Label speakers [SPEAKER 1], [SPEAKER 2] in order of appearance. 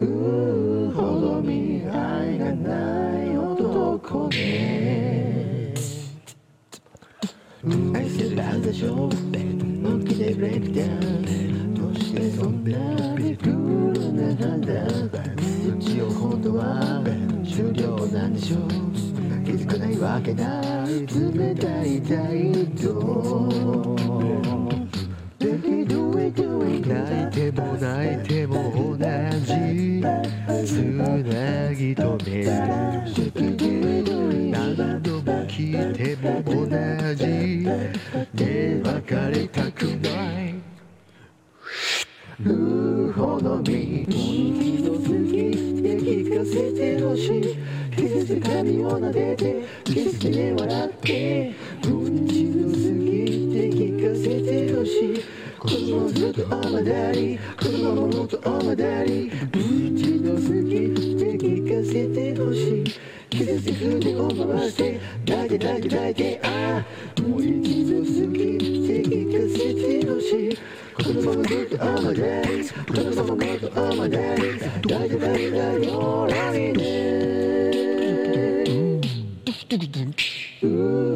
[SPEAKER 1] うーほど未来がない男ね愛するはずでしょ本気でブレイクダウンどうしてそんなにクールな判断一応本当は終了なんでしょう気づかないわけない冷たい態度泣いても泣いてもつなぎ止める何度も聞いても同じで別れたくない。うーほどみ一度好きって聞かせてほしい。季節髪を撫でてキスで笑ってもう一度好きって聞かせてほずっとオーマダリまもずっとオーマダリ一好きってかせてほしい。季て船を回して抱いて抱いて抱いてああもう一度好きってかせてほしい。車もずっとオーマダリまもずっとオーマ抱いて抱いて抱いてオね Ooh.